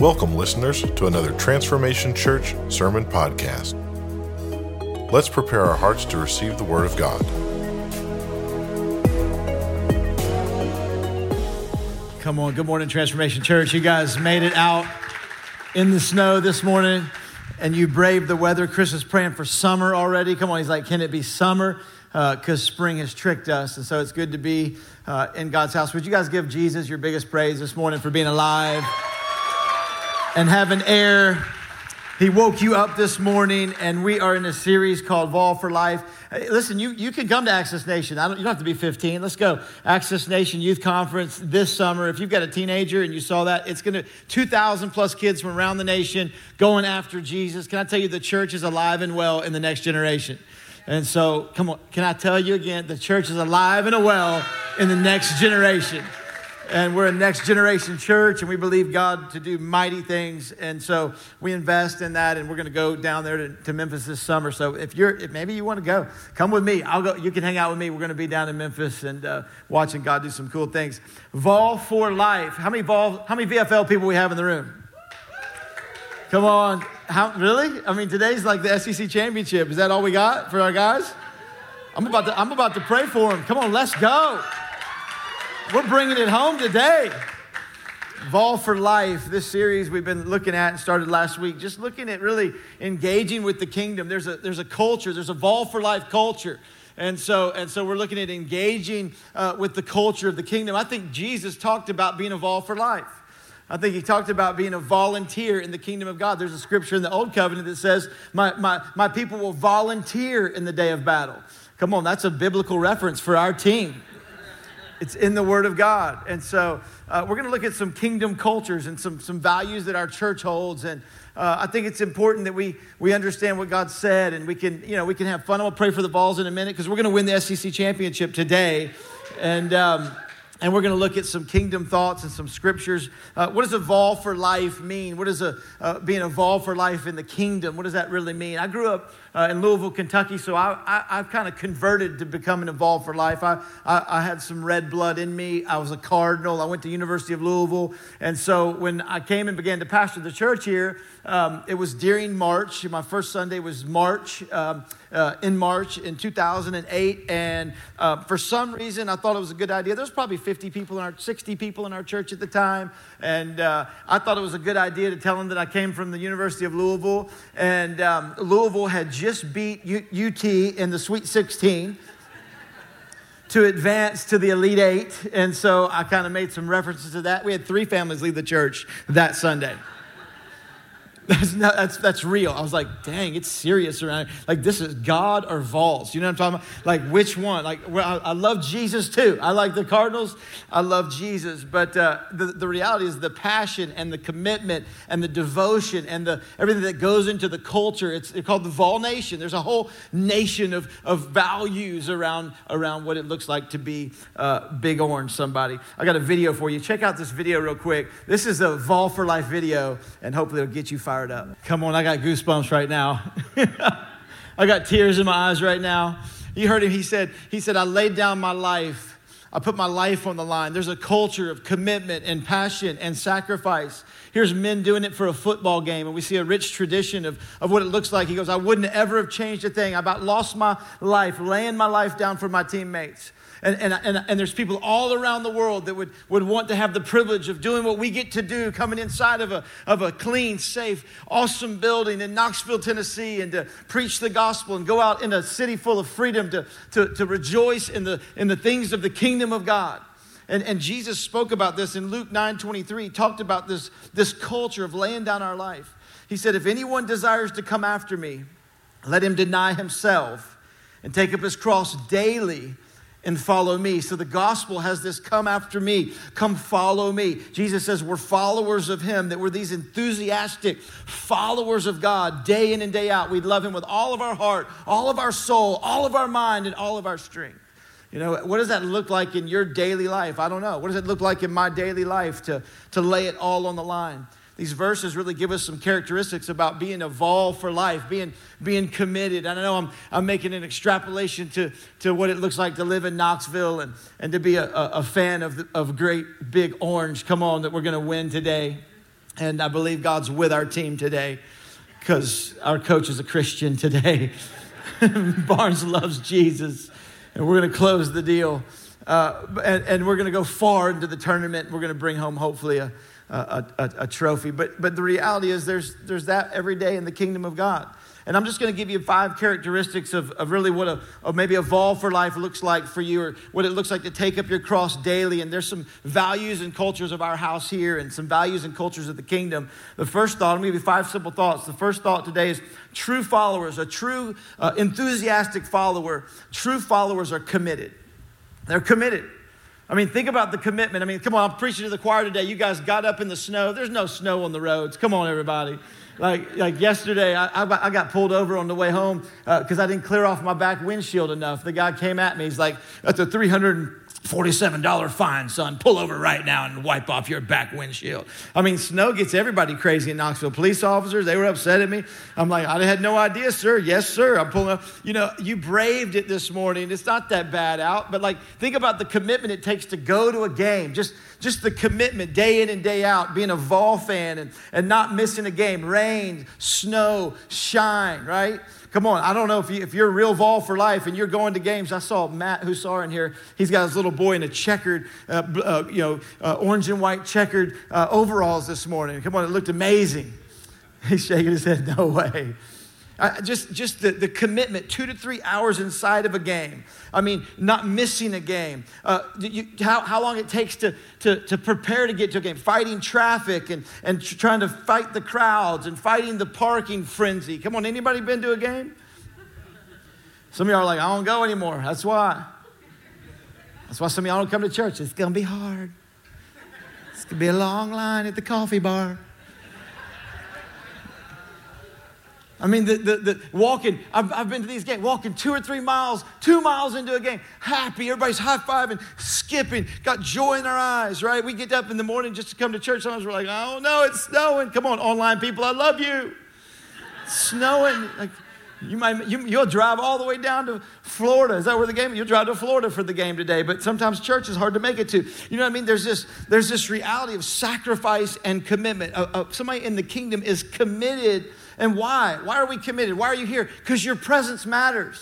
Welcome, listeners, to another Transformation Church Sermon Podcast. Let's prepare our hearts to receive the Word of God. Come on, good morning, Transformation Church. You guys made it out in the snow this morning and you braved the weather. Chris is praying for summer already. Come on, he's like, can it be summer? Because uh, spring has tricked us. And so it's good to be uh, in God's house. Would you guys give Jesus your biggest praise this morning for being alive? And have an air. He woke you up this morning, and we are in a series called Vol for Life. Listen, you, you can come to Access Nation. Don't, you don't have to be 15. Let's go. Access Nation Youth Conference this summer. If you've got a teenager and you saw that, it's going to 2,000 plus kids from around the nation going after Jesus. Can I tell you, the church is alive and well in the next generation. And so, come on, can I tell you again, the church is alive and well in the next generation and we're a next generation church and we believe God to do mighty things. And so we invest in that and we're going to go down there to, to, Memphis this summer. So if you're, if maybe you want to go, come with me. I'll go, you can hang out with me. We're going to be down in Memphis and uh, watching God do some cool things. Vol for life. How many Vol, how many VFL people we have in the room? Come on. How, really? I mean, today's like the SEC championship. Is that all we got for our guys? I'm about to, I'm about to pray for them. Come on, let's go. We're bringing it home today. Vol for Life, this series we've been looking at and started last week, just looking at really engaging with the kingdom. There's a, there's a culture, there's a Vol for Life culture. And so, and so we're looking at engaging uh, with the culture of the kingdom. I think Jesus talked about being a Vol for Life. I think he talked about being a volunteer in the kingdom of God. There's a scripture in the Old Covenant that says, My, my, my people will volunteer in the day of battle. Come on, that's a biblical reference for our team. It's in the Word of God. And so uh, we're going to look at some kingdom cultures and some, some values that our church holds. And uh, I think it's important that we, we understand what God said and we can, you know, we can have fun. I'll pray for the Vols in a minute because we're going to win the SEC championship today. And, um, and we're going to look at some kingdom thoughts and some scriptures. Uh, what does a Vol for life mean? What does a, uh, being evolved for life in the kingdom? What does that really mean? I grew up uh, in Louisville, Kentucky, so I, I, have kind of converted to becoming involved for life. I, I, I, had some red blood in me. I was a cardinal. I went to University of Louisville. And so when I came and began to pastor the church here, um, it was during March. My first Sunday was March, um, uh, in March in 2008. And uh, for some reason, I thought it was a good idea. There was probably 50 people in our, 60 people in our church at the time. And uh, I thought it was a good idea to tell them that I came from the University of Louisville. And um, Louisville had just beat UT in the Sweet 16 to advance to the Elite Eight. And so I kind of made some references to that. We had three families leave the church that Sunday. That's, not, that's, that's real. I was like, dang, it's serious around here. Like, this is God or Vols. You know what I'm talking about? Like, which one? Like, well, I, I, love Jesus too. I like the Cardinals. I love Jesus. But uh, the, the reality is the passion and the commitment and the devotion and the everything that goes into the culture. It's, it's called the Vol Nation. There's a whole nation of, of values around, around what it looks like to be uh, Big Orange somebody. I got a video for you. Check out this video real quick. This is a Vol for Life video, and hopefully it'll get you fired fired up. Come on, I got goosebumps right now. I got tears in my eyes right now. You heard him, he said, he said, I laid down my life. I put my life on the line. There's a culture of commitment and passion and sacrifice. Here's men doing it for a football game, and we see a rich tradition of, of what it looks like. He goes, I wouldn't ever have changed a thing. I about lost my life, laying my life down for my teammates. And, and, and, and, there's people all around the world that would, would want to have the privilege of doing what we get to do, coming inside of a, of a clean, safe, awesome building in Knoxville, Tennessee, and to preach the gospel and go out in a city full of freedom to, to, to rejoice in the, in the things of the kingdom of God. And, and Jesus spoke about this in Luke 9 23, he talked about this, this culture of laying down our life. He said, If anyone desires to come after me, let him deny himself and take up his cross daily and follow me. So the gospel has this come after me, come follow me. Jesus says we're followers of him, that we're these enthusiastic followers of God day in and day out. We love him with all of our heart, all of our soul, all of our mind, and all of our strength. You know, what does that look like in your daily life? I don't know. What does it look like in my daily life to, to lay it all on the line? These verses really give us some characteristics about being evolved for life, being, being committed. And I know I'm, I'm making an extrapolation to, to what it looks like to live in Knoxville and, and to be a, a, fan of, of great big orange. Come on, that we're going to win today. And I believe God's with our team today because our coach is a Christian today. Barnes loves Jesus. And we're going to close the deal. Uh, and, and, we're going to go far into the tournament. We're going to bring home, hopefully, a, a, a, a trophy. But, but the reality is, there's, there's that every day in the kingdom of God. And I'm just going to give you five characteristics of, of really what a, of maybe a Vol for life looks like for you, or what it looks like to take up your cross daily. And there's some values and cultures of our house here, and some values and cultures of the kingdom. The first thought, I'm going to give you five simple thoughts. The first thought today is true followers, a true uh, enthusiastic follower, true followers are committed. They're committed. I mean, think about the commitment. I mean, come on, I'm preaching to the choir today. You guys got up in the snow. There's no snow on the roads. Come on, everybody. Like, like yesterday, I, I, got pulled over on the way home because uh, I didn't clear off my back windshield enough. The guy came at me. He's like, that's a 300 $47 fine, son. Pull over right now and wipe off your back windshield. I mean, snow gets everybody crazy in Knoxville. Police officers, they were upset at me. I'm like, I had no idea, sir. Yes, sir. I'm pulling up. You know, you braved it this morning. It's not that bad out, but like, think about the commitment it takes to go to a game. Just, just the commitment day in and day out, being a Vol fan and, and not missing a game. Rain, snow, shine, right? Come on, I don't know if, you, if you're real Vol for life and you're going to games. I saw Matt Hussar in here. He's got his little boy in a checkered, uh, uh, you know, uh, orange and white checkered uh, overalls this morning. Come on, it looked amazing. He's shaking his head, no way. I, just just the, the commitment, two to three hours inside of a game. I mean, not missing a game. Uh, you, how, how long it takes to, to, to prepare to get to a game, fighting traffic and, and trying to fight the crowds and fighting the parking frenzy. Come on, anybody been to a game? Some of y'all are like, I don't go anymore. That's why. That's why some of y'all don't come to church. It's going to be hard. It's going to be a long line at the coffee bar. I mean, the, the, the walking, I've, I've been to these games, walking two or three miles, two miles into a game, happy, everybody's high fiving, skipping, got joy in our eyes, right? We get up in the morning just to come to church. Sometimes we're like, oh no, it's snowing. Come on, online people, I love you. It's snowing. Like, you might, you, you'll drive all the way down to Florida. Is that where the game? You'll drive to Florida for the game today. But sometimes church is hard to make it to. You know what I mean? There's this, there's this reality of sacrifice and commitment. Uh, uh, somebody in the kingdom is committed and why? Why are we committed? Why are you here? Because your presence matters.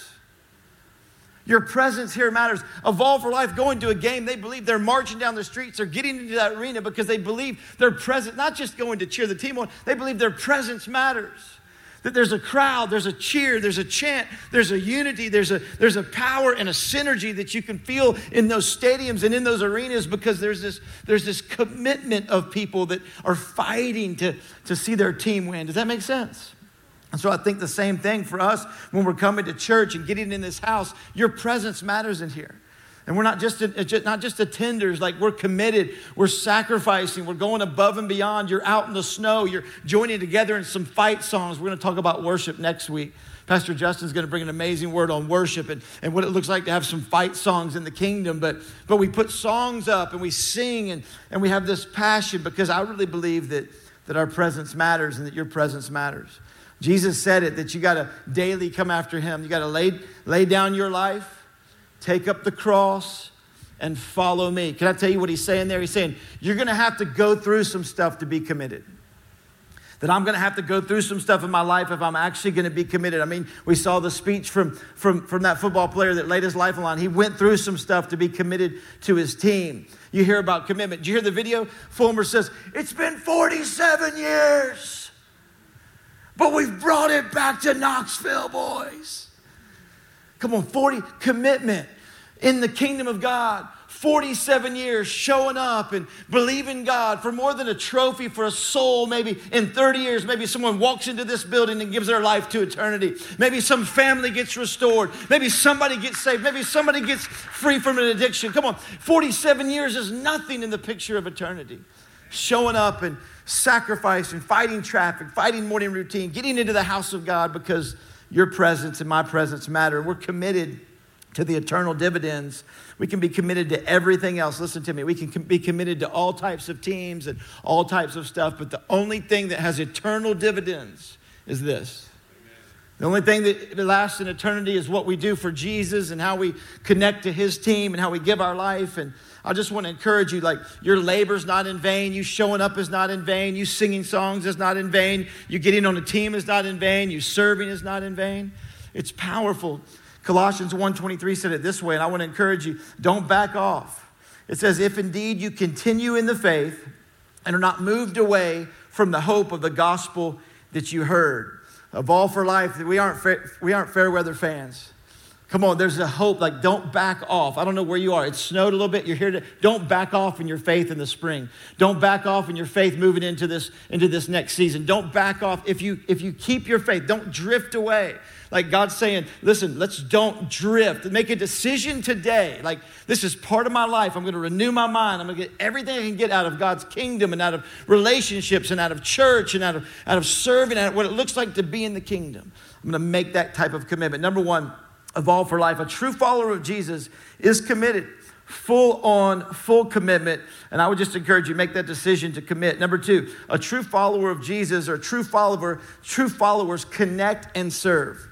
Your presence here matters. A Vol for Life going to a game, they believe they're marching down the streets, they're getting into that arena because they believe their presence, not just going to cheer the team on, they believe their presence matters. That there's a crowd, there's a cheer, there's a chant, there's a unity, there's a, there's a power and a synergy that you can feel in those stadiums and in those arenas because there's this, there's this commitment of people that are fighting to, to see their team win. Does that make sense? And so I think the same thing for us when we're coming to church and getting in this house. Your presence matters in here. And we're not just, not just attenders, like we're committed, we're sacrificing, we're going above and beyond. You're out in the snow, you're joining together in some fight songs. We're going to talk about worship next week. Pastor Justin's going to bring an amazing word on worship and, and what it looks like to have some fight songs in the kingdom. But, but we put songs up and we sing and, and we have this passion because I really believe that, that our presence matters and that your presence matters. Jesus said it that you got to daily come after him. You got to lay, lay down your life take up the cross and follow me. Can I tell you what he's saying there? He's saying, You're going to have to go through some stuff to be committed. That I'm going to have to go through some stuff in my life if I'm actually going to be committed. I mean, we saw the speech from, from, from that football player that laid his life on. He went through some stuff to be committed to his team. You hear about commitment. Did you hear the video? Fulmer says, It's been 47 years, but we've brought it back to Knoxville, boys. Come on, 40 commitment in the kingdom of God. 47 years showing up and believing God for more than a trophy for a soul. Maybe in 30 years, maybe someone walks into this building and gives their life to eternity. Maybe some family gets restored. Maybe somebody gets saved. Maybe somebody gets free from an addiction. Come on, 47 years is nothing in the picture of eternity. Showing up and sacrificing, fighting traffic, fighting morning routine, getting into the house of God because your presence and my presence matter. We're committed to the eternal dividends. We can be committed to everything else. Listen to me. We can be committed to all types of teams and all types of stuff, but the only thing that has eternal dividends is this The only thing that lasts in eternity is what we do for Jesus and how we connect to his team and how we give our life. And I just want to encourage you like, your labor's not in vain. You showing up is not in vain. You singing songs is not in vain. You getting on a team is not in vain. You serving is not in vain. It's powerful. Colossians 1:23 said it this way, and I want to encourage you, don't back off. It says, if indeed you continue in the faith and are not moved away from the hope of the gospel that you heard of all for life, we aren't, fair, we aren't fair weather fans. Come on, there's a hope. Like, don't back off. I don't know where you are. It snowed a little bit. You're here to. Don't back off in your faith in the spring. Don't back off in your faith moving into this into this next season. Don't back off if you if you keep your faith. Don't drift away. Like God's saying, listen, let's don't drift. Make a decision today. Like this is part of my life. I'm going to renew my mind. I'm going to get everything I can get out of God's kingdom and out of relationships and out of church and out of out of serving and what it looks like to be in the kingdom. I'm going to make that type of commitment. Number one of all for life. A true follower of Jesus is committed, full on, full commitment. And I would just encourage you make that decision to commit. Number two, a true follower of Jesus or true follower, true followers connect and serve.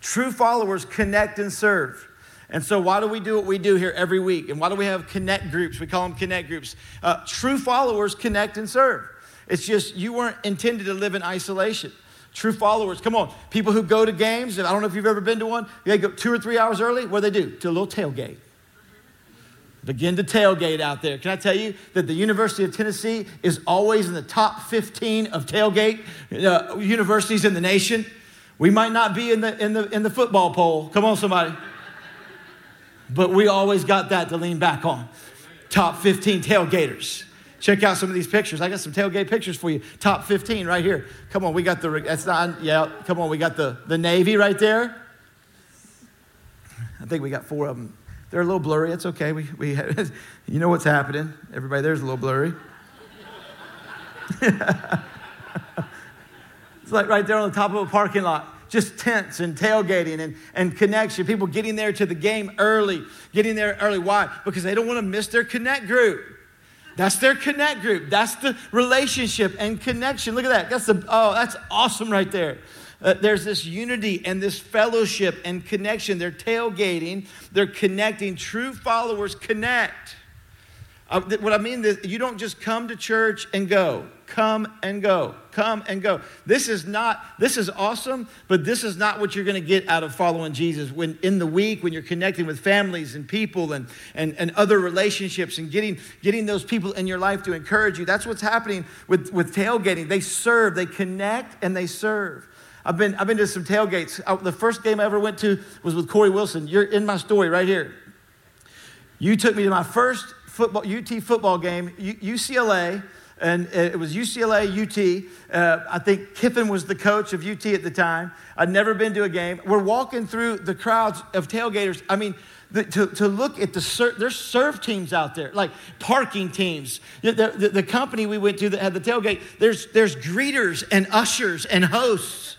True followers connect and serve. And so, why do we do what we do here every week? And why do we have connect groups? We call them connect groups. Uh, true followers connect and serve. It's just you weren't intended to live in isolation. True followers, come on. People who go to games, I don't know if you've ever been to one, they go two or three hours early. What do they do? To a little tailgate. Begin to tailgate out there. Can I tell you that the University of Tennessee is always in the top 15 of tailgate uh, universities in the nation? We might not be in the, in, the, in the football poll. Come on, somebody. But we always got that to lean back on. Top 15 tailgaters. Check out some of these pictures. I got some tailgate pictures for you. Top 15 right here. Come on, we got the, that's not, yeah, come on, we got the, the Navy right there. I think we got four of them. They're a little blurry. It's okay. We, we, you know what's happening. Everybody there's a little blurry. it's like right there on the top of a parking lot just tents and tailgating and, and connection. People getting there to the game early, getting there early. Why? Because they don't want to miss their connect group. That's their connect group. That's the relationship and connection. Look at that. That's the oh, that's awesome right there. Uh, there's this unity and this fellowship and connection. They're tailgating. They're connecting. True followers connect. Uh, what I mean is, you don't just come to church and go. Come and go. Come and go. This is not, this is awesome, but this is not what you're going to get out of following Jesus. When in the week, when you're connecting with families and people and, and, and other relationships and getting, getting those people in your life to encourage you, that's what's happening with, with tailgating. They serve, they connect, and they serve. I've been, I've been to some tailgates. I, the first game I ever went to was with Corey Wilson. You're in my story right here. You took me to my first football, UT football game, UCLA, and it was UCLA, UT. Uh, I think Kiffin was the coach of UT at the time. I'd never been to a game. We're walking through the crowds of tailgaters. I mean, the, to, to look at the serve, there's serve teams out there, like parking teams. The, the, the company we went to that had the tailgate, there's, there's greeters and ushers and hosts.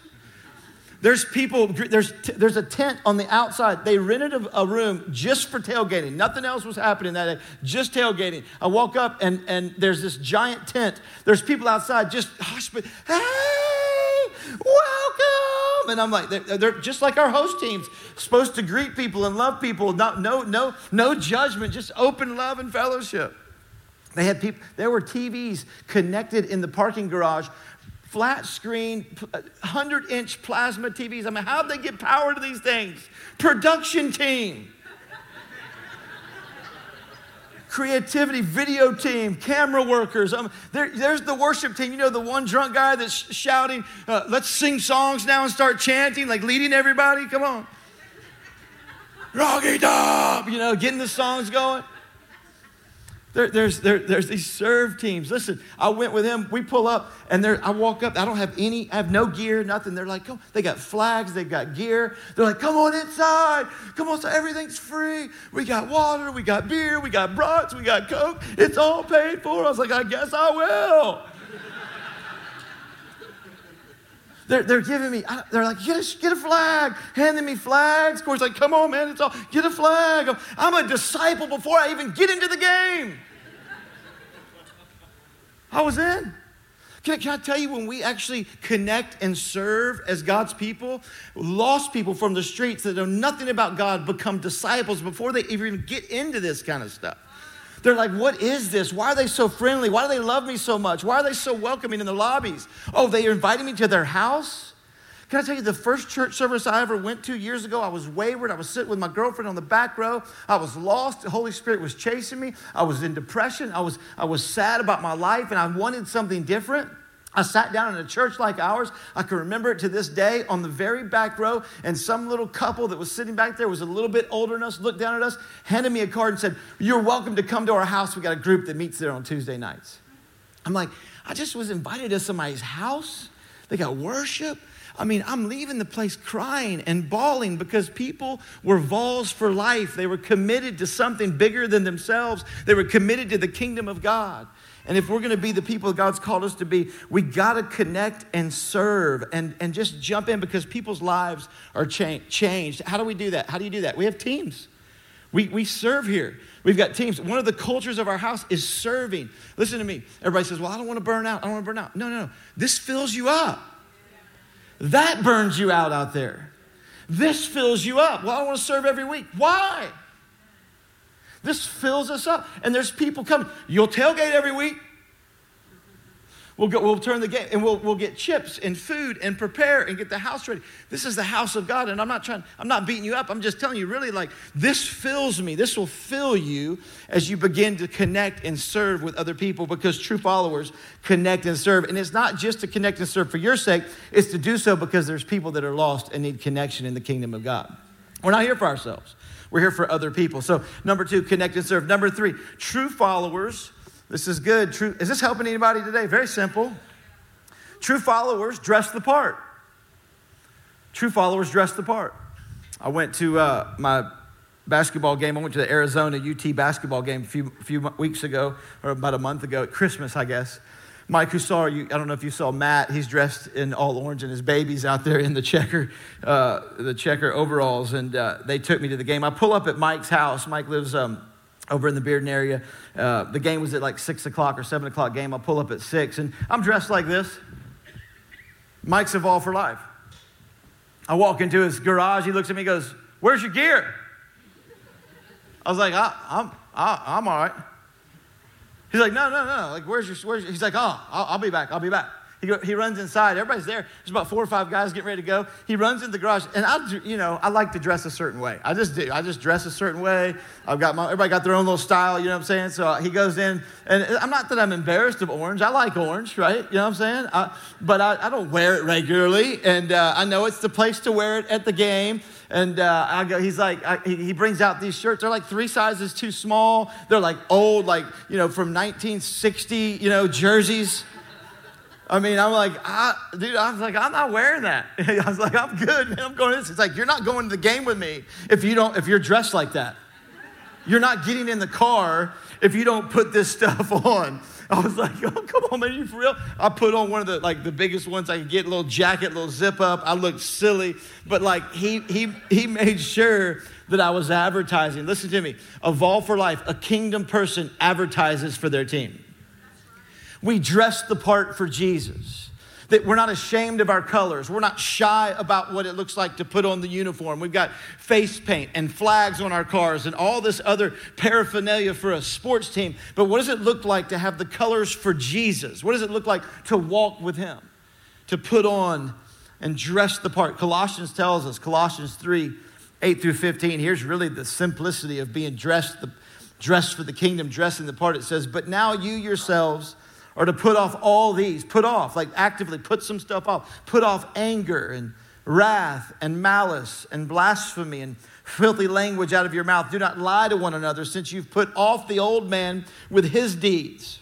There's people, there's, there's a tent on the outside. They rented a, a, room just for tailgating. Nothing else was happening that day, just tailgating. I walk up and, and there's this giant tent. There's people outside just. Hey, welcome. And I'm like, they're, they're, just like our host teams, supposed to greet people and love people. Not, no, no, no judgment, just open love and fellowship. They had people, there were TVs connected in the parking garage flat screen, 100 inch plasma TVs. I mean, how'd they get power to these things? Production team. Creativity, video team, camera workers. Um, there, there's the worship team. You know, the one drunk guy that's shouting, uh, let's sing songs now and start chanting, like leading everybody. Come on. Rocky Top, you know, getting the songs going. There, there's, there, there's these serve teams. Listen, I went with him. We pull up, and there, I walk up. I don't have any, I have no gear, nothing. They're like, come. They got flags, they got gear. They're like, come on inside. Come on, so everything's free. We got water, we got beer, we got brats, we got Coke. It's all paid for. I was like, I guess I will. They're, they're giving me, they're like, get a, get a flag, handing me flags. Corey's like, come on, man, it's all, get a flag. I'm, I'm a disciple before I even get into the game. I was in. Can can I, tell you, when we actually connect and serve as God's people, lost people from the streets that know nothing about God become disciples before they even get into this kind of stuff. They're like, what is this? Why are they so friendly? Why do they love me so much? Why are they so welcoming in the lobbies? Oh, they are inviting me to their house? Can I tell you, the first church service I ever went to years ago, I was wayward. I was sitting with my girlfriend on the back row. I was lost. The Holy Spirit was chasing me. I was in depression. I was, I was sad about my life, and I wanted something different. I sat down in a church like ours. I can remember it to this day on the very back row, and some little couple that was sitting back there was a little bit older than us, looked down at us, handed me a card, and said, You're welcome to come to our house. We got a group that meets there on Tuesday nights. I'm like, I just was invited to somebody's house. They got worship. I mean, I'm leaving the place crying and bawling because people were vols for life. They were committed to something bigger than themselves, they were committed to the kingdom of God. And if we're going to be the people God's called us to be, we got to connect and serve and, and just jump in because people's lives are cha- changed. How do we do that? How do you do that? We have teams. We, we serve here. We've got teams. One of the cultures of our house is serving. Listen to me. Everybody says, Well, I don't want to burn out. I don't want to burn out. No, no, no. This fills you up. That burns you out out there. This fills you up. Well, I want to serve every week. Why? This fills us up. And there's people coming. You'll tailgate every week. We'll, go, we'll turn the game and we'll, we'll get chips and food and prepare and get the house ready. This is the house of God. And I'm not trying, I'm not beating you up. I'm just telling you, really, like, this fills me. This will fill you as you begin to connect and serve with other people because true followers connect and serve. And it's not just to connect and serve for your sake, it's to do so because there's people that are lost and need connection in the kingdom of God. We're not here for ourselves, we're here for other people. So, number two, connect and serve. Number three, true followers this is good. True. Is this helping anybody today? Very simple. True followers dress the part. True followers dress the part. I went to uh, my basketball game. I went to the Arizona UT basketball game a few, few weeks ago, or about a month ago, at Christmas, I guess. Mike, saw you, I don't know if you saw Matt, he's dressed in all orange and his baby's out there in the checker, uh, the checker overalls, and uh, they took me to the game. I pull up at Mike's house. Mike lives um, over in the Bearden area. Uh, the game was at like six o'clock or seven o'clock game. I'll pull up at six, and I'm dressed like this. Mike's a Vol for Life. I walk into his garage. He looks at me, goes, "Where's your gear?" I was like, I, "I'm, I, I'm all right." He's like, "No, no, no. Like, where's your?" Where's your? He's like, "Oh, I'll, I'll be back. I'll be back." He, go, he runs inside. Everybody's there. There's about four or five guys getting ready to go. He runs in the garage, and I, you know, I like to dress a certain way. I just do. I just dress a certain way. I've got my. Everybody got their own little style. You know what I'm saying? So he goes in, and I'm not that I'm embarrassed of orange. I like orange, right? You know what I'm saying? I, but I, I, don't wear it regularly, and uh, I know it's the place to wear it at the game. And uh, I go, he's like, I, he brings out these shirts. They're like three sizes too small. They're like old, like, you know, from 1960, you know, jerseys. I mean, I'm like, I, dude, I was like, I'm not wearing that. I was like, I'm good, man. I'm going to this. It's like, you're not going to the game with me if you don't, if you're dressed like that. You're not getting in the car if you don't put this stuff on. I was like, oh, come on, man, you for real? I put on one of the like the biggest ones I could get, a little jacket, little zip up. I looked silly, but like he he he made sure that I was advertising. Listen to me. A Vol for Life, a kingdom person advertises for their team. We dress the part for Jesus. That we're not ashamed of our colors. We're not shy about what it looks like to put on the uniform. We've got face paint and flags on our cars and all this other paraphernalia for a sports team. But what does it look like to have the colors for Jesus? What does it look like to walk with Him? To put on and dress the part. Colossians tells us, Colossians 3 8 through 15, here's really the simplicity of being dressed, the, dressed for the kingdom, dressing the part. It says, But now you yourselves, or to put off all these, put off, like actively put some stuff off, put off anger and wrath and malice and blasphemy and filthy language out of your mouth. Do not lie to one another, since you've put off the old man with his deeds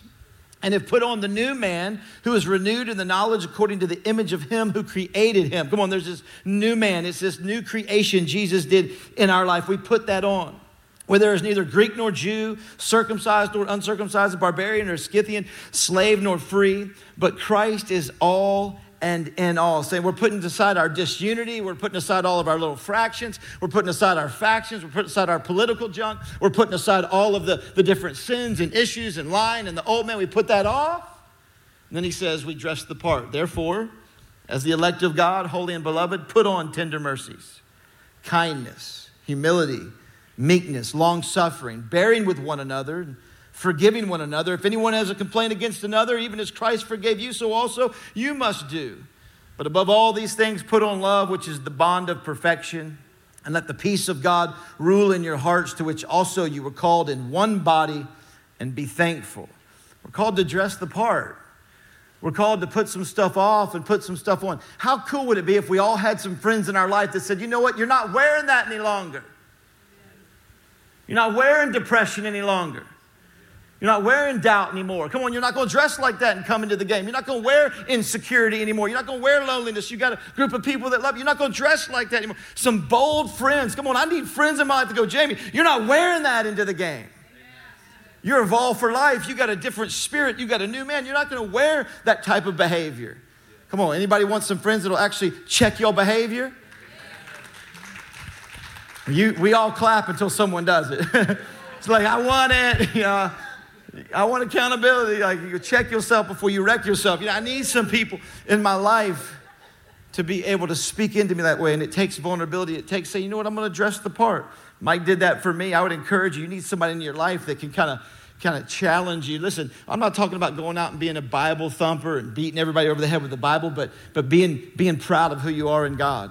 and have put on the new man who is renewed in the knowledge according to the image of him who created him. Come on, there's this new man. It's this new creation Jesus did in our life. We put that on where there is neither Greek nor Jew, circumcised nor uncircumcised, barbarian or Scythian, slave nor free, but Christ is all and in all. Saying we're putting aside our disunity, we're putting aside all of our little fractions, we're putting aside our factions, we're putting aside our political junk, we're putting aside all of the, the different sins and issues and lying and the old man, we put that off. And then he says, We dress the part. Therefore, as the elect of God, holy and beloved, put on tender mercies, kindness, humility, meekness, long suffering, bearing with one another, forgiving one another. If anyone has a complaint against another, even as Christ forgave you, so also you must do. But above all these things, put on love, which is the bond of perfection. And let the peace of God rule in your hearts, to which also you were called in one body, and be thankful. We're called to dress the part. We're called to put some stuff off and put some stuff on. How cool would it be if we all had some friends in our life that said, you know what, you're not wearing that any longer? You're not wearing depression any longer. You're not wearing doubt anymore. Come on, you're not going to dress like that and come into the game. You're not going to wear insecurity anymore. You're not going to wear loneliness. You got a group of people that love you. You're not going to dress like that anymore. Some bold friends. Come on, I need friends in my life to go, Jamie, you're not wearing that into the game. You're evolved for life. You got a different spirit. You got a new man. You're not going to wear that type of behavior. Come on, anybody want some friends that'll actually check your behavior? You, we all clap until someone does it. it's like, I want it. You know, I want accountability. Like, you check yourself before you wreck yourself. You know, I need some people in my life to be able to speak into me that way. And it takes vulnerability. It takes saying, you know what, I'm going to dress the part. Mike did that for me. I would encourage you. You need somebody in your life that can kind of kind of challenge you. Listen, I'm not talking about going out and being a Bible thumper and beating everybody over the head with the Bible, but, but being, being proud of who you are in God.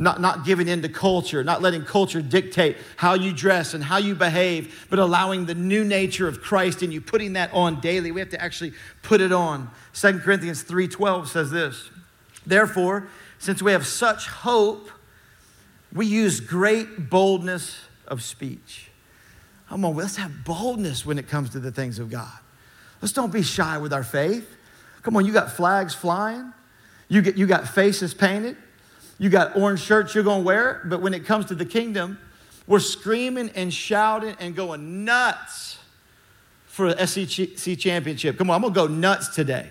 Not, not giving in to culture, not letting culture dictate how you dress and how you behave, but allowing the new nature of Christ in you, putting that on daily. We have to actually put it on. 2 Corinthians 3:12 says this. Therefore, since we have such hope, we use great boldness of speech. Come on, let's have boldness when it comes to the things of God. Let's don't be shy with our faith. Come on, you got flags flying, you, get, you got faces painted, you got orange shirts you're gonna wear, but when it comes to the kingdom, we're screaming and shouting and going nuts for the SEC championship. Come on, I'm gonna go nuts today.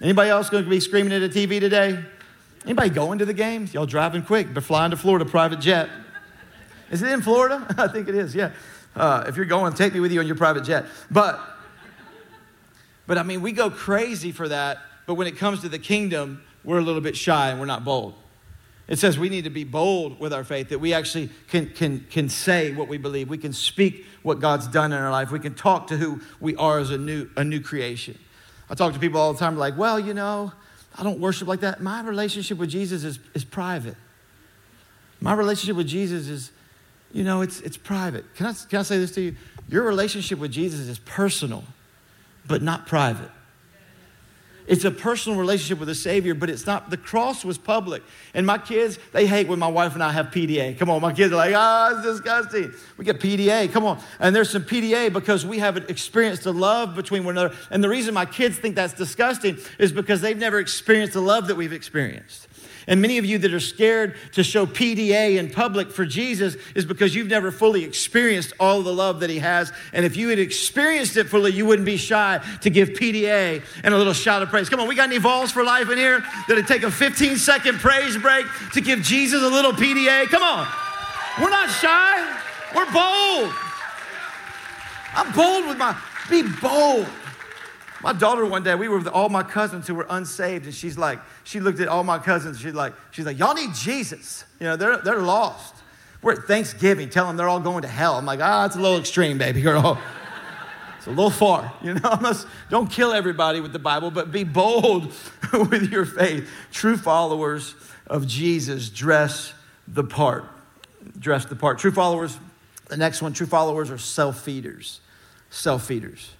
Anybody else gonna be screaming at the TV today? Anybody going to the games? Y'all driving quick, but flying to Florida, private jet. Is it in Florida? I think it is, yeah. Uh, if you're going, take me with you on your private jet. But, but I mean, we go crazy for that, but when it comes to the kingdom, we're a little bit shy and we're not bold. It says we need to be bold with our faith, that we actually can, can, can say what we believe. We can speak what God's done in our life. We can talk to who we are as a new, a new creation. I talk to people all the time, like, well, you know, I don't worship like that. My relationship with Jesus is, is private. My relationship with Jesus is, you know, it's, it's private. Can I, can I say this to you? Your relationship with Jesus is personal, but not private. It's a personal relationship with the Savior, but it's not. The cross was public. And my kids, they hate when my wife and I have PDA. Come on, my kids are like, ah, oh, it's disgusting. We get PDA. Come on. And there's some PDA because we haven't experienced the love between one another. And the reason my kids think that's disgusting is because they've never experienced the love that we've experienced. And many of you that are scared to show PDA in public for Jesus is because you've never fully experienced all the love that He has. And if you had experienced it fully, you wouldn't be shy to give PDA and a little shout of praise. Come on, we got any Vols for life in here that'd take a 15 second praise break to give Jesus a little PDA? Come on. We're not shy, we're bold. I'm bold with my, be bold. My daughter one day, we were with all my cousins who were unsaved, and she's like, she looked at all my cousins, she's like, she's like, y'all need Jesus. You know, they're, they're lost. We're at Thanksgiving, tell them they're all going to hell. I'm like, ah, it's a little extreme, baby girl. It's a little far, you know. Must, don't kill everybody with the Bible, but be bold with your faith. True followers of Jesus dress the part. Dress the part. True followers, the next one, true followers are self feeders. Self feeders.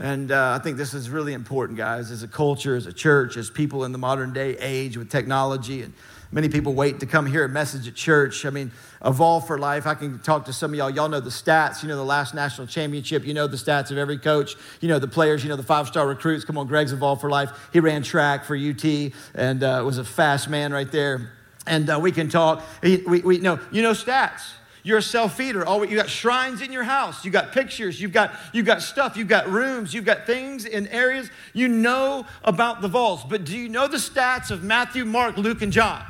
And uh, I think this is really important, guys, as a culture, as a church, as people in the modern day age with technology. And many people wait to come hear a message at church. I mean, a Vol for Life, I can talk to some of y'all. Y'all know the stats. You know the last national championship. You know the stats of every coach. You know the players. You know the five star recruits. Come on, Greg's a Vol for Life. He ran track for UT and uh, was a fast man right there. And uh, we can talk. We, we, we know, you know stats. You're a self-feeder. Oh, you got shrines in your house. You got pictures. You've got, you've got stuff. You've got rooms. You've got things in areas. You know about the Vols. But do you know the stats of Matthew, Mark, Luke, and John?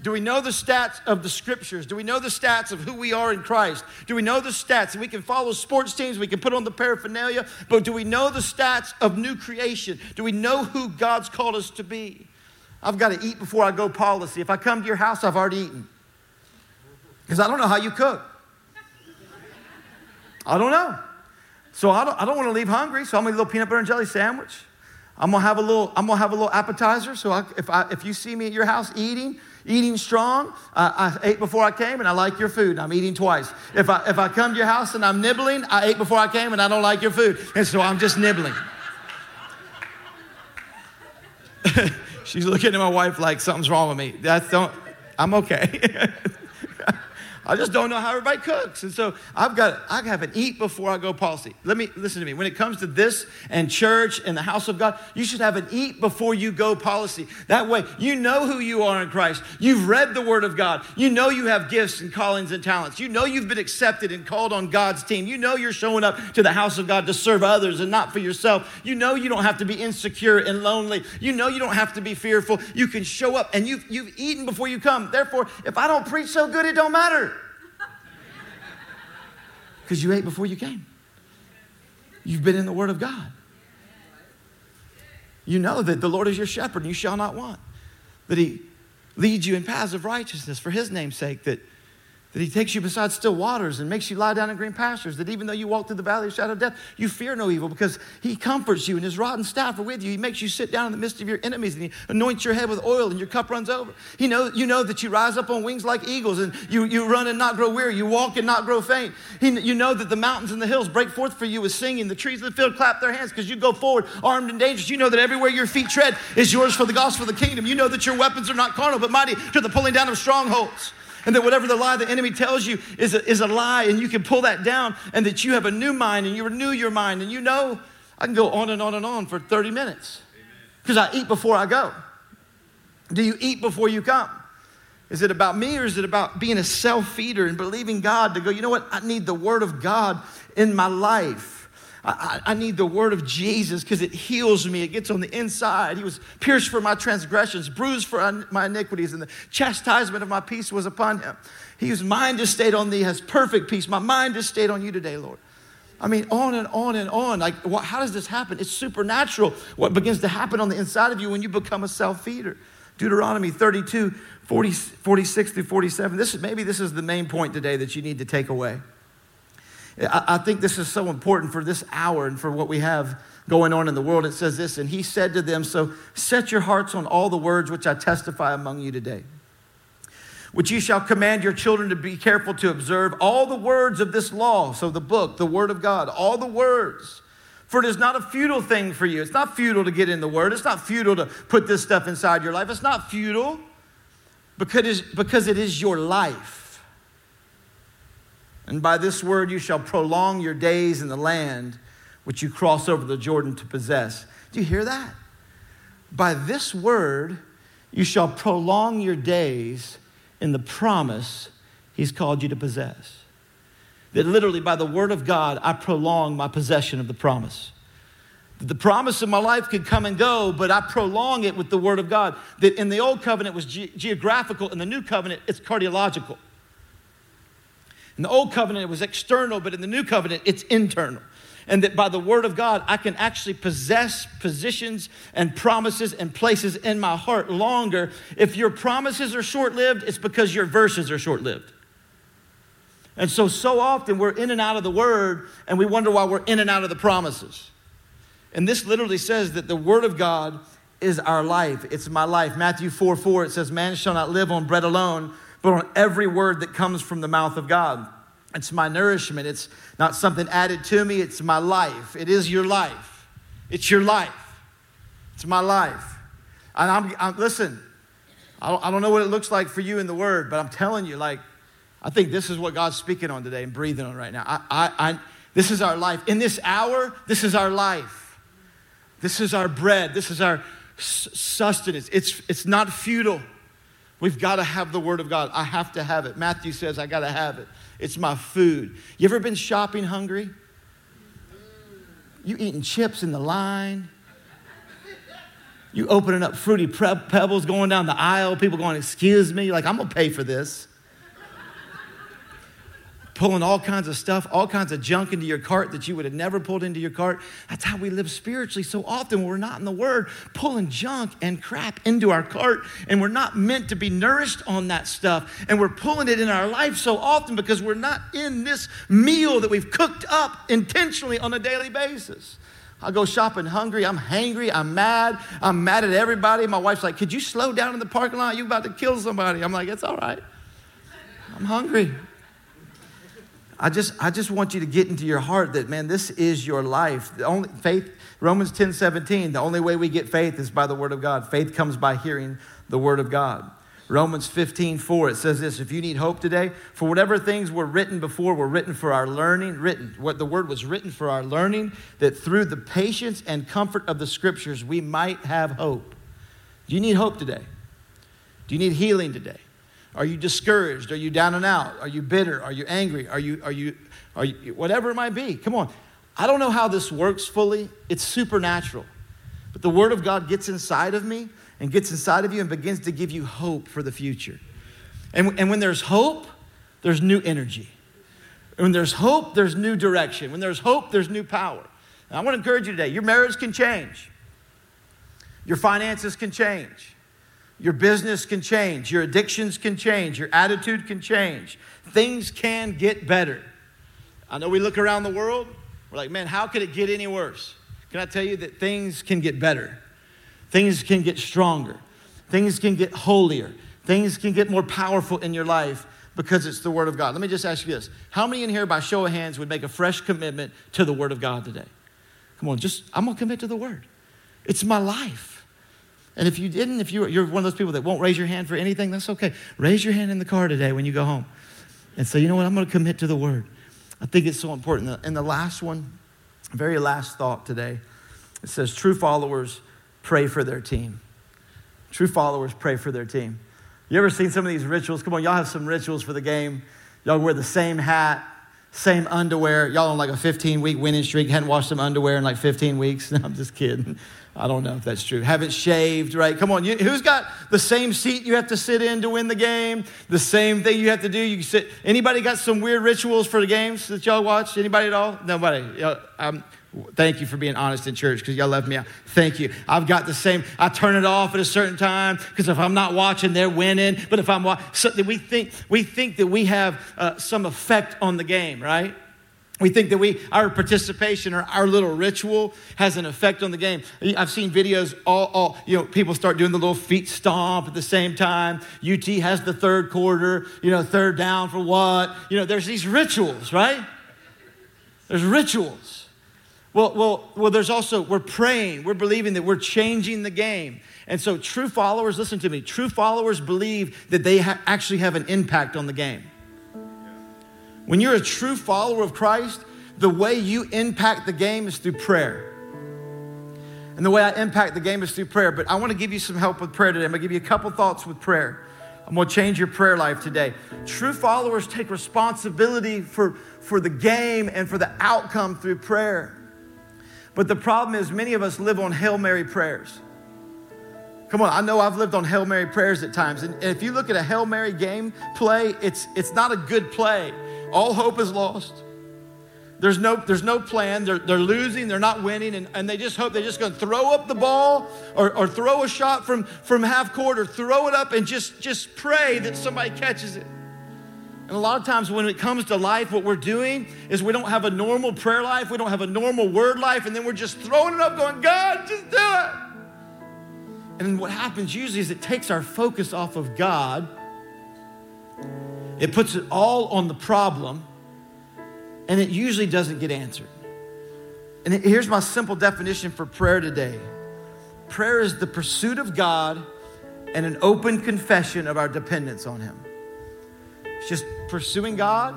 Do we know the stats of the scriptures? Do we know the stats of who we are in Christ? Do we know the stats? We can follow sports teams, we can put on the paraphernalia, but do we know the stats of new creation? Do we know who God's called us to be? I've got to eat before I go policy. If I come to your house, I've already eaten. Because I don't know how you cook. I don't know. So I don't, I don't want to leave hungry, so I'm eat a little peanut butter and jelly sandwich. I'm gonna have a little. I'm gonna have a little appetizer. So I, if I, if you see me at your house eating, eating strong, uh, I ate before I came, and I like your food. and I'm eating twice. If I if I come to your house and I'm nibbling, I ate before I came, and I don't like your food, and so I'm just nibbling. She's looking at my wife like something's wrong with me. That's don't. I'm okay. I just don't know how everybody cooks. And so I've got, I have an eat before I go policy. Let me, listen to me. When it comes to this and church and the house of God, you should have an eat before you go policy. That way, you know who you are in Christ. You've read the Word of God. You know you have gifts and callings and talents. You know you've been accepted and called on God's team. You know you're showing up to the house of God to serve others and not for yourself. You know you don't have to be insecure and lonely. You know you don't have to be fearful. You can show up and you've, you've eaten before you come. Therefore, if I don't preach so good, it don't matter because you ate before you came. You've been in the Word of God. You know that the Lord is your shepherd and you shall not want. That He leads you in paths of righteousness for His name's sake. That that he takes you beside still waters and makes you lie down in green pastures, that even though you walk through the valley of shadow of death, you fear no evil because he comforts you and his rod and staff are with you. He makes you sit down in the midst of your enemies and he anoints your head with oil and your cup runs over. He know, you know that you rise up on wings like eagles and you, you run and not grow weary. You walk and not grow faint. He, you know that the mountains and the hills break forth for you with singing. The trees of the field clap their hands because you go forward armed and dangerous. You know that everywhere your feet tread is yours for the gospel of the kingdom. You know that your weapons are not carnal but mighty to the pulling down of strongholds and that whatever the lie the enemy tells you is a, is a lie, and you can pull that down, and that you have a new mind, and you renew your mind, and you know, I can go on and on and on for 30 minutes because I eat before I go. Do you eat before you come? Is it about me or is it about being a self feeder and believing God to go, you know what? I need the Word of God in my life. I, I, need the word of Jesus because it heals me. It gets on the inside. He was pierced for my transgressions, bruised for my iniquities, and the chastisement of my peace was upon him. Whose mind is stayed on thee has perfect peace. My mind is stayed on you today, Lord. I mean, on and on and on. Like, what, how does this happen? It's supernatural what begins to happen on the inside of you when you become a self feeder. Deuteronomy 32, 40, 46 through 47. This is, maybe this is the main point today that you need to take away. I, think this is so important for this hour and for what we have going on in the world. It says this, and he said to them, So set your hearts on all the words which I testify among you today, which you shall command your children to be careful to observe all the words of this law. So the book, the word of God, all the words. For it is not a futile thing for you. It's not futile to get in the word. It's not futile to put this stuff inside your life. It's not futile because, because it is your life. And by this word you shall prolong your days in the land which you cross over the Jordan to possess. Do you hear that? By this word you shall prolong your days in the promise he's called you to possess. That literally, by the word of God, I prolong my possession of the promise. That the promise of my life could come and go, but I prolong it with the word of God. That in the old covenant was ge- geographical, in the new covenant, it's cardiological. In the old covenant, it was external, but in the new covenant, it's internal. And that by the word of God, I can actually possess positions and promises and places in my heart longer. If your promises are short lived, it's because your verses are short lived. And so, so often we're in and out of the word, and we wonder why we're in and out of the promises. And this literally says that the word of God is our life. It's my life. Matthew 4 4, it says, Man shall not live on bread alone but on every word that comes from the mouth of God. It's my nourishment. It's not something added to me, it's my life. It is your life. It's your life. It's my life. And I'm, I'm listen, I don't, know what it looks like for you in the Word, but I'm telling you, like, I think this is what God's speaking on today and breathing on right now. I, I, I, this is our life. In this hour, this is our life. This is our bread. This is our sustenance. It's, it's not futile. We've got to have the Word of God. I have to have it. Matthew says, I got to have it. It's my food. You ever been shopping hungry? You eating chips in the line? You opening up fruity pebbles going down the aisle, people going, Excuse me, like, I'm gonna pay for this pulling all kinds of stuff, all kinds of junk into your cart that you would have never pulled into your cart. That's how we live spiritually so often. We're not in the Word, pulling junk and crap into our cart, and we're not meant to be nourished on that stuff. And we're pulling it in our life so often because we're not in this meal that we've cooked up intentionally on a daily basis. I go shopping hungry. I'm hangry. I'm mad. I'm mad at everybody. My wife's like, Could you slow down in the parking lot? You're about to kill somebody. I'm like, It's all right. I'm hungry. I just, I just want you to get into your heart that, man, this is your life. The only faith, Romans 10 17, the only way we get faith is by the word of God. Faith comes by hearing the word of God. Romans 15 4, it says this if you need hope today, for whatever things were written before were written for our learning, written, what the word was written for our learning, that through the patience and comfort of the scriptures we might have hope. Do you need hope today? Do you need healing today? Are you discouraged? Are you down and out? Are you bitter? Are you angry? Are you, are you, are you, whatever it might be? Come on. I don't know how this works fully. It's supernatural. But the Word of God gets inside of me and gets inside of you and begins to give you hope for the future. And, and when there's hope, there's new energy. When there's hope, there's new direction. When there's hope, there's new power. And I want to encourage you today your marriage can change, your finances can change. Your business can change, your addictions can change, your attitude can change. Things can get better. I know we look around the world, we're like, man, how could it get any worse? Can I tell you that things can get better? Things can get stronger. Things can get holier. Things can get more powerful in your life because it's the Word of God. Let me just ask you this How many in here, by show of hands, would make a fresh commitment to the Word of God today? Come on, just, I'm gonna commit to the Word. It's my life. And if you didn't, if you're, you're one of those people that won't raise your hand for anything, that's okay. Raise your hand in the car today when you go home and say, you know what, I'm going to commit to the word. I think it's so important. And the last one, very last thought today, it says, true followers pray for their team. True followers pray for their team. You ever seen some of these rituals? Come on, y'all have some rituals for the game. Y'all wear the same hat, same underwear. Y'all on like a 15 week winning streak, hadn't washed some underwear in like 15 weeks. No, I'm just kidding. I don't know if that's true. Haven't shaved, right? Come on. You, who's got the same seat you have to sit in to win the game? The same thing you have to do. You sit. Anybody got some weird rituals for the games that y'all watch? Anybody at all? Nobody. Um, thank you for being honest in church because y'all left me out. Thank you. I've got the same. I turn it off at a certain time because if I'm not watching, they're winning. But if I'm watching, so we think we think that we have uh, some effect on the game, right? We think that we, our participation or our little ritual has an effect on the game. I've seen videos, all, all, you know, people start doing the little feet stomp at the same time. UT has the third quarter, you know, third down for what? You know, there's these rituals, right? There's rituals. Well, well, well, there's also, we're praying, we're believing that we're changing the game. And so, true followers, listen to me, true followers believe that they ha- actually have an impact on the game. When you're a true follower of Christ, the way you impact the game is through prayer. And the way I impact the game is through prayer. But I want to give you some help with prayer today. I'm going to give you a couple thoughts with prayer. I'm going to change your prayer life today. True followers take responsibility for, for the game and for the outcome through prayer. But the problem is, many of us live on Hail Mary prayers. Come on, I know I've lived on Hail Mary prayers at times. And if you look at a Hail Mary game play, it's, it's not a good play. All hope is lost. There's no, there's no plan. They're, they're losing, they're not winning, and, and they just hope they're just going to throw up the ball or, or throw a shot from, from half court or throw it up and just, just pray that somebody catches it. And a lot of times when it comes to life, what we're doing is we don't have a normal prayer life, we don't have a normal word life, and then we're just throwing it up going, God, just do it. And what happens usually is it takes our focus off of God it puts it all on the problem, and it usually doesn't get answered. And here's my simple definition for prayer today prayer is the pursuit of God and an open confession of our dependence on Him. It's just pursuing God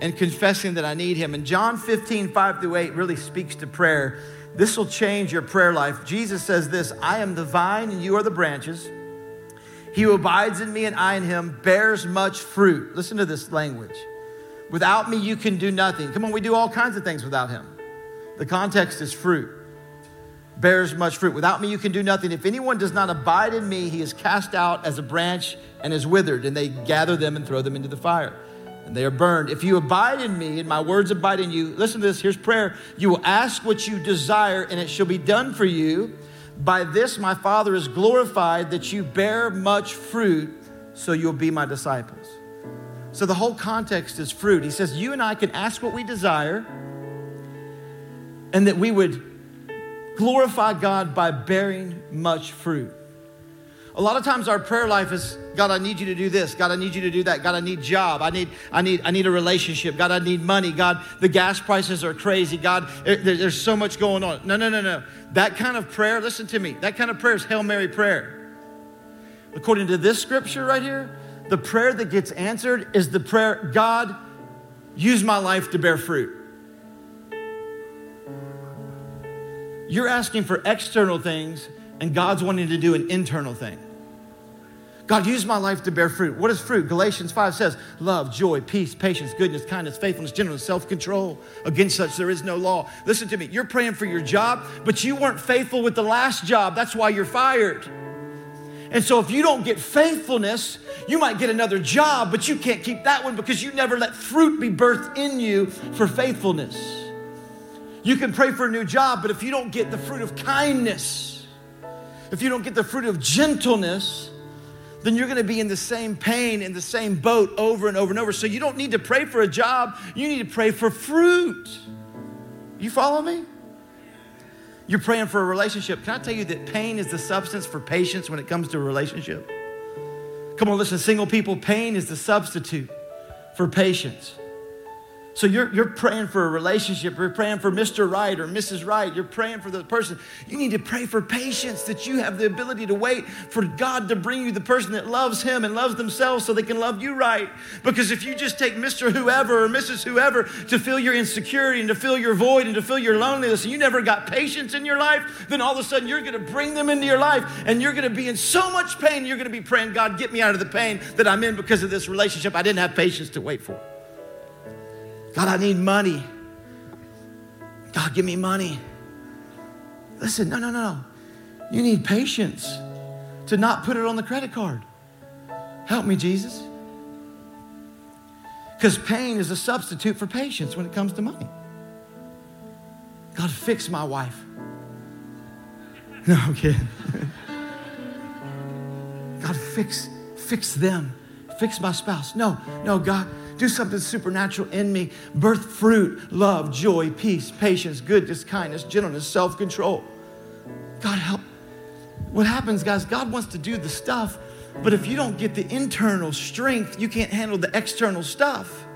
and confessing that I need Him. And John 15, 5 through 8 really speaks to prayer. This will change your prayer life. Jesus says this I am the vine and you are the branches. He who abides in me and I in him bears much fruit. Listen to this language. Without me, you can do nothing. Come on, we do all kinds of things without him. The context is fruit. Bears much fruit. Without me, you can do nothing. If anyone does not abide in me, he is cast out as a branch and is withered, and they gather them and throw them into the fire. And they are burned. If you abide in me and my words abide in you, listen to this. Here's prayer. You will ask what you desire, and it shall be done for you. By this, my Father is glorified that you bear much fruit, so you'll be my disciples. So the whole context is fruit. He says, You and I can ask what we desire, and that we would glorify God by bearing much fruit. A lot of times our prayer life is God, I need you to do this. God, I need you to do that. God, I need job. I need, I need, I need a relationship. God, I need money. God, the gas prices are crazy. God, there's so much going on. No, no, no, no. That kind of prayer, listen to me, that kind of prayer is Hail Mary prayer. According to this scripture right here, the prayer that gets answered is the prayer, God, use my life to bear fruit. You're asking for external things, and God's wanting to do an internal thing. God, use my life to bear fruit. What is fruit? Galatians 5 says, love, joy, peace, patience, goodness, kindness, faithfulness, gentleness, self control. Against such there is no law. Listen to me. You're praying for your job, but you weren't faithful with the last job. That's why you're fired. And so, if you don't get faithfulness, you might get another job, but you can't keep that one because you never let fruit be birthed in you for faithfulness. You can pray for a new job, but if you don't get the fruit of kindness, if you don't get the fruit of gentleness, then you're going to be in the same pain, in the same boat over and over and over. So you don't need to pray for a job, you need to pray for fruit. You follow me? You're praying for a relationship. Can I tell you that pain is the substance for patience when it comes to a relationship? Come on, listen, single people, pain is the substitute for patience. So you're, you're praying for a relationship, you're praying for Mr. Right or Mrs. Right, you're praying for the person. You need to pray for patience that you have the ability to wait for God to bring you the person that loves Him and loves themselves so they can love you right. Because if you just take Mr. Whoever or Mrs. Whoever to fill your insecurity and to fill your void and to fill your loneliness, and you never got patience in your life, then all of a sudden you're going to bring them into your life and you're going to be in so much pain. You're going to be praying, God, get me out of the pain that I'm in because of this relationship I didn't have patience to wait for. God, I need money. God, give me money. Listen, no, no, no, no. You need patience to not put it on the credit card. Help me, Jesus. Because pain is a substitute for patience when it comes to money. God, fix my wife. No, I'm kidding. God, fix, fix them. Fix my spouse. No, no, God, do something supernatural in me. Birth fruit, love, joy, peace, patience, goodness, kindness, gentleness, self control. God help. What happens, guys, God wants to do the stuff, but if you don't get the internal strength, you can't handle the external stuff.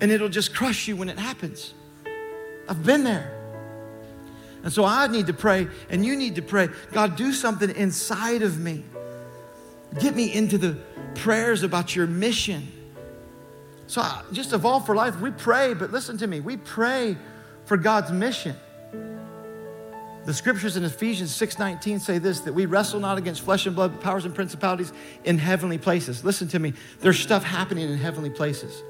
And it'll just crush you when it happens. I've been there. And so I need to pray, and you need to pray God, do something inside of me. Get me into the prayers about your mission so, uh, just a Vol for life. We pray, but listen to me. We pray for God's mission. The scriptures in Ephesians 6:19 say this that we wrestle not against flesh and blood, but powers and principalities in heavenly places. Listen to me. There's stuff happening in heavenly places.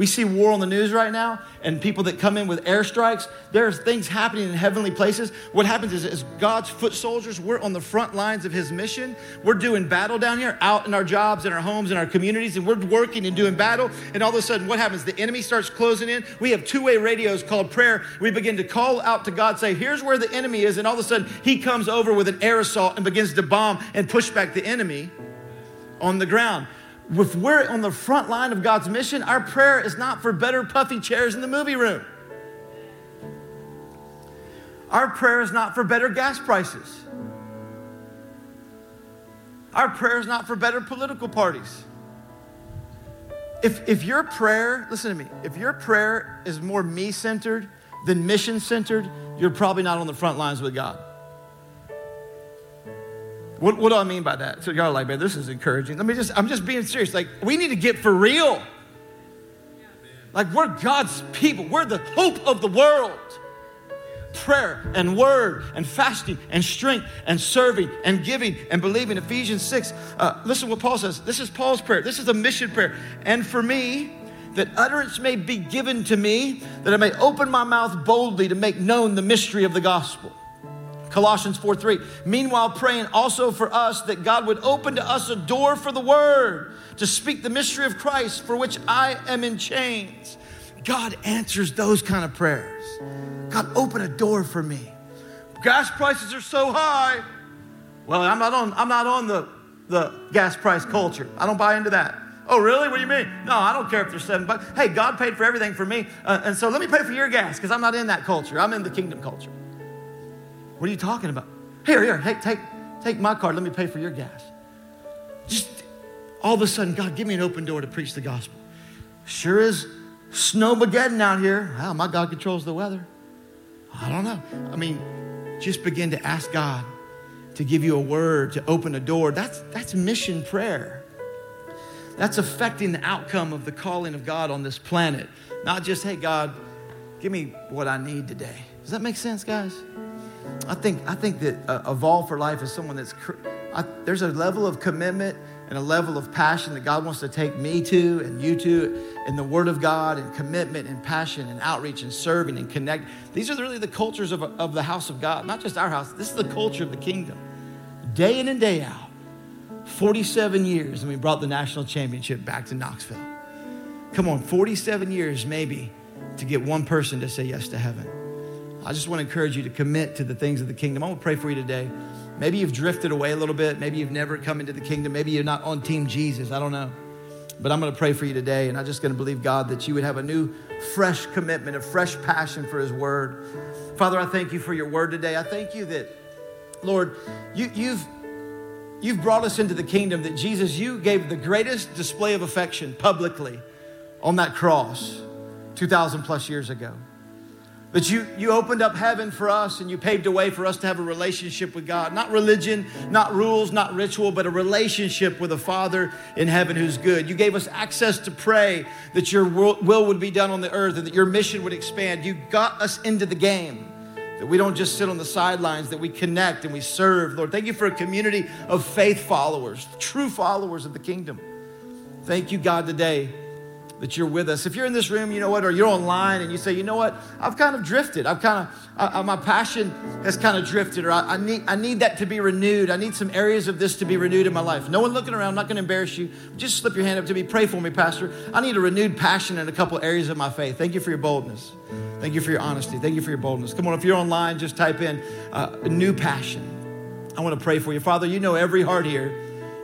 We see war on the news right now and people that come in with airstrikes. There's things happening in heavenly places. What happens is, as God's foot soldiers, we're on the front lines of his mission. We're doing battle down here, out in our jobs, in our homes, in our communities, and we're working and doing battle. And all of a sudden, what happens? The enemy starts closing in. We have two way radios called prayer. We begin to call out to God, say, Here's where the enemy is. And all of a sudden, he comes over with an air assault and begins to bomb and push back the enemy on the ground if we're on the front line of God's mission, our prayer is not for better puffy chairs in the movie room. Our prayer is not for better gas prices. Our prayer is not for better political parties. If, if your prayer, listen to me, if your prayer is more me centered than mission centered, you're probably not on the front lines with God. What, what do I mean by that? So y'all like, man, this is encouraging. Let me just, I'm just being serious. Like, we need to get for real. Like, we're God's people. We're the hope of the world. Prayer and word and fasting and strength and serving and giving and believing. Ephesians 6. Uh, listen what Paul says. This is Paul's prayer. This is a mission prayer. And for me, that utterance may be given to me, that I may open my mouth boldly to make known the mystery of the gospel Colossians 4 3. Meanwhile, praying also for us that God would open to us a door for the word to speak the mystery of Christ for which I am in chains. God answers those kind of prayers. God, open a door for me. Gas prices are so high. Well, I'm not on, I'm not on the, the gas price culture. I don't buy into that. Oh, really? What do you mean? No, I don't care if they're seven bucks. Hey, God paid for everything for me. Uh, and so let me pay for your gas because I'm not in that culture. I'm in the kingdom culture. What are you talking about? Here, here, hey, take, take my card. Let me pay for your gas. Just all of a sudden, God, give me an open door to preach the gospel. Sure is snowmageddon out here. Wow, my God controls the weather. I don't know. I mean, just begin to ask God to give you a word, to open a door. That's, that's mission prayer. That's affecting the outcome of the calling of God on this planet. Not just, hey, God, give me what I need today. Does that make sense, guys? I think, I think that a Vol for Life is someone that's, I, there's a level of commitment and a level of passion that God wants to take me to and you to in the Word of God and commitment and passion and outreach and serving and connect. These are really the cultures of, of the house of God, not just our house. This is the culture of the kingdom. Day in and day out, 47 years, and we brought the national championship back to Knoxville. Come on, 47 years maybe to get one person to say yes to heaven. I just want to encourage you to commit to the things of the kingdom. I want to pray for you today. Maybe you've drifted away a little bit. Maybe you've never come into the kingdom. Maybe you're not on Team Jesus. I don't know. But I'm going to pray for you today, and I'm just going to believe, God, that you would have a new, fresh commitment, a fresh passion for His Word. Father, I thank you for your Word today. I thank you that, Lord, you, you've you've brought us into the kingdom. That Jesus, you gave the greatest display of affection publicly on that cross 2,000 plus years ago. But you, you opened up heaven for us and you paved a way for us to have a relationship with God. Not religion, not rules, not ritual, but a relationship with a Father in heaven who's good. You gave us access to pray that your will would be done on the earth and that your mission would expand. You got us into the game. That we don't just sit on the sidelines, that we connect and we serve. Lord, thank you for a community of faith followers, true followers of the kingdom. Thank you, God, today that you're with us. If you're in this room, you know what, or you're online and you say, you know what, I've kind of drifted. I've kind of, I, I, my passion has kind of drifted, or I, I, need, I need that to be renewed. I need some areas of this to be renewed in my life. No one looking around, I'm not going to embarrass you. Just slip your hand up to me. Pray for me, Pastor. I need a renewed passion in a couple areas of my faith. Thank you for your boldness. Thank you for your honesty. Thank you for your boldness. Come on, if you're online, just type in uh, a new passion. I want to pray for you. Father, you know every heart here.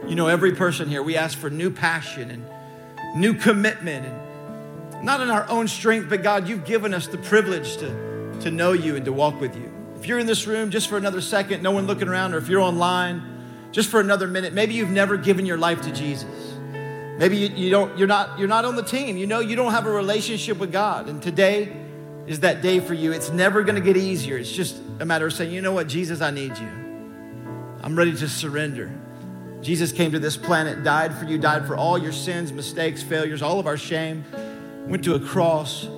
You know every person here. We ask for new passion and new commitment and not in our own strength, but God, you've given us the privilege to, to know you and to walk with you. If you're in this room just for another second, no one looking around, or if you're online just for another minute, maybe you've never given your life to Jesus. Maybe you, you don't, you're not, you're not on the team. You know you don't have a relationship with God. And today is that day for you. It's never gonna get easier. It's just a matter of saying, you know what, Jesus, I need you. I'm ready to surrender. Jesus came to this planet, died for you, died for all your sins, mistakes, failures, all of our shame, went to a cross,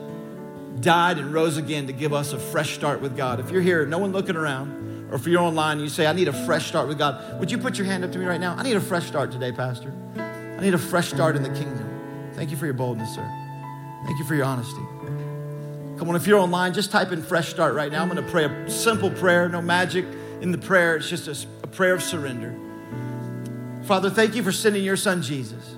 died, and rose again to give us a fresh start with God. If you're here, no one looking around, or if you're online, you say, I need a fresh start with God, would you put your hand up to me right now? I need a fresh start today, Pastor. I need a fresh start in the kingdom. Thank you for your boldness, sir. Thank you for your honesty. Come on, if you're online, just type in fresh start right now. I'm going to pray a simple prayer, no magic in the prayer. It's just a, a prayer of surrender. Father, thank you for sending your son, Jesus.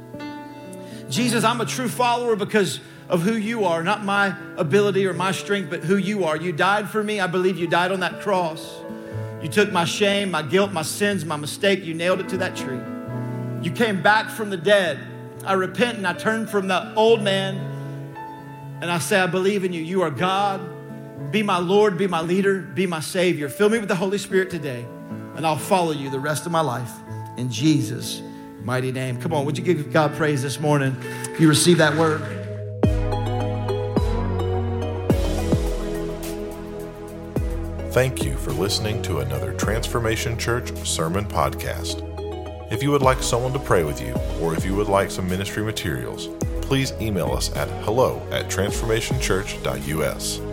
Jesus, I'm a true follower because of who you are, not my ability or my strength, but who you are. You died for me. I believe you died on that cross. You took my shame, my guilt, my sins, my mistake. You nailed it to that tree. You came back from the dead. I repent and I turn from the old man and I say, I believe in you. You are God. Be my Lord, be my leader, be my Savior. Fill me with the Holy Spirit today, and I'll follow you the rest of my life in Jesus' mighty name. Come on, would you give God praise this morning? if You receive that word. Thank you for listening to another Transformation Church sermon podcast. If you would like someone to pray with you, or if you would like some ministry materials, please email us at hello at transformationchurch.us.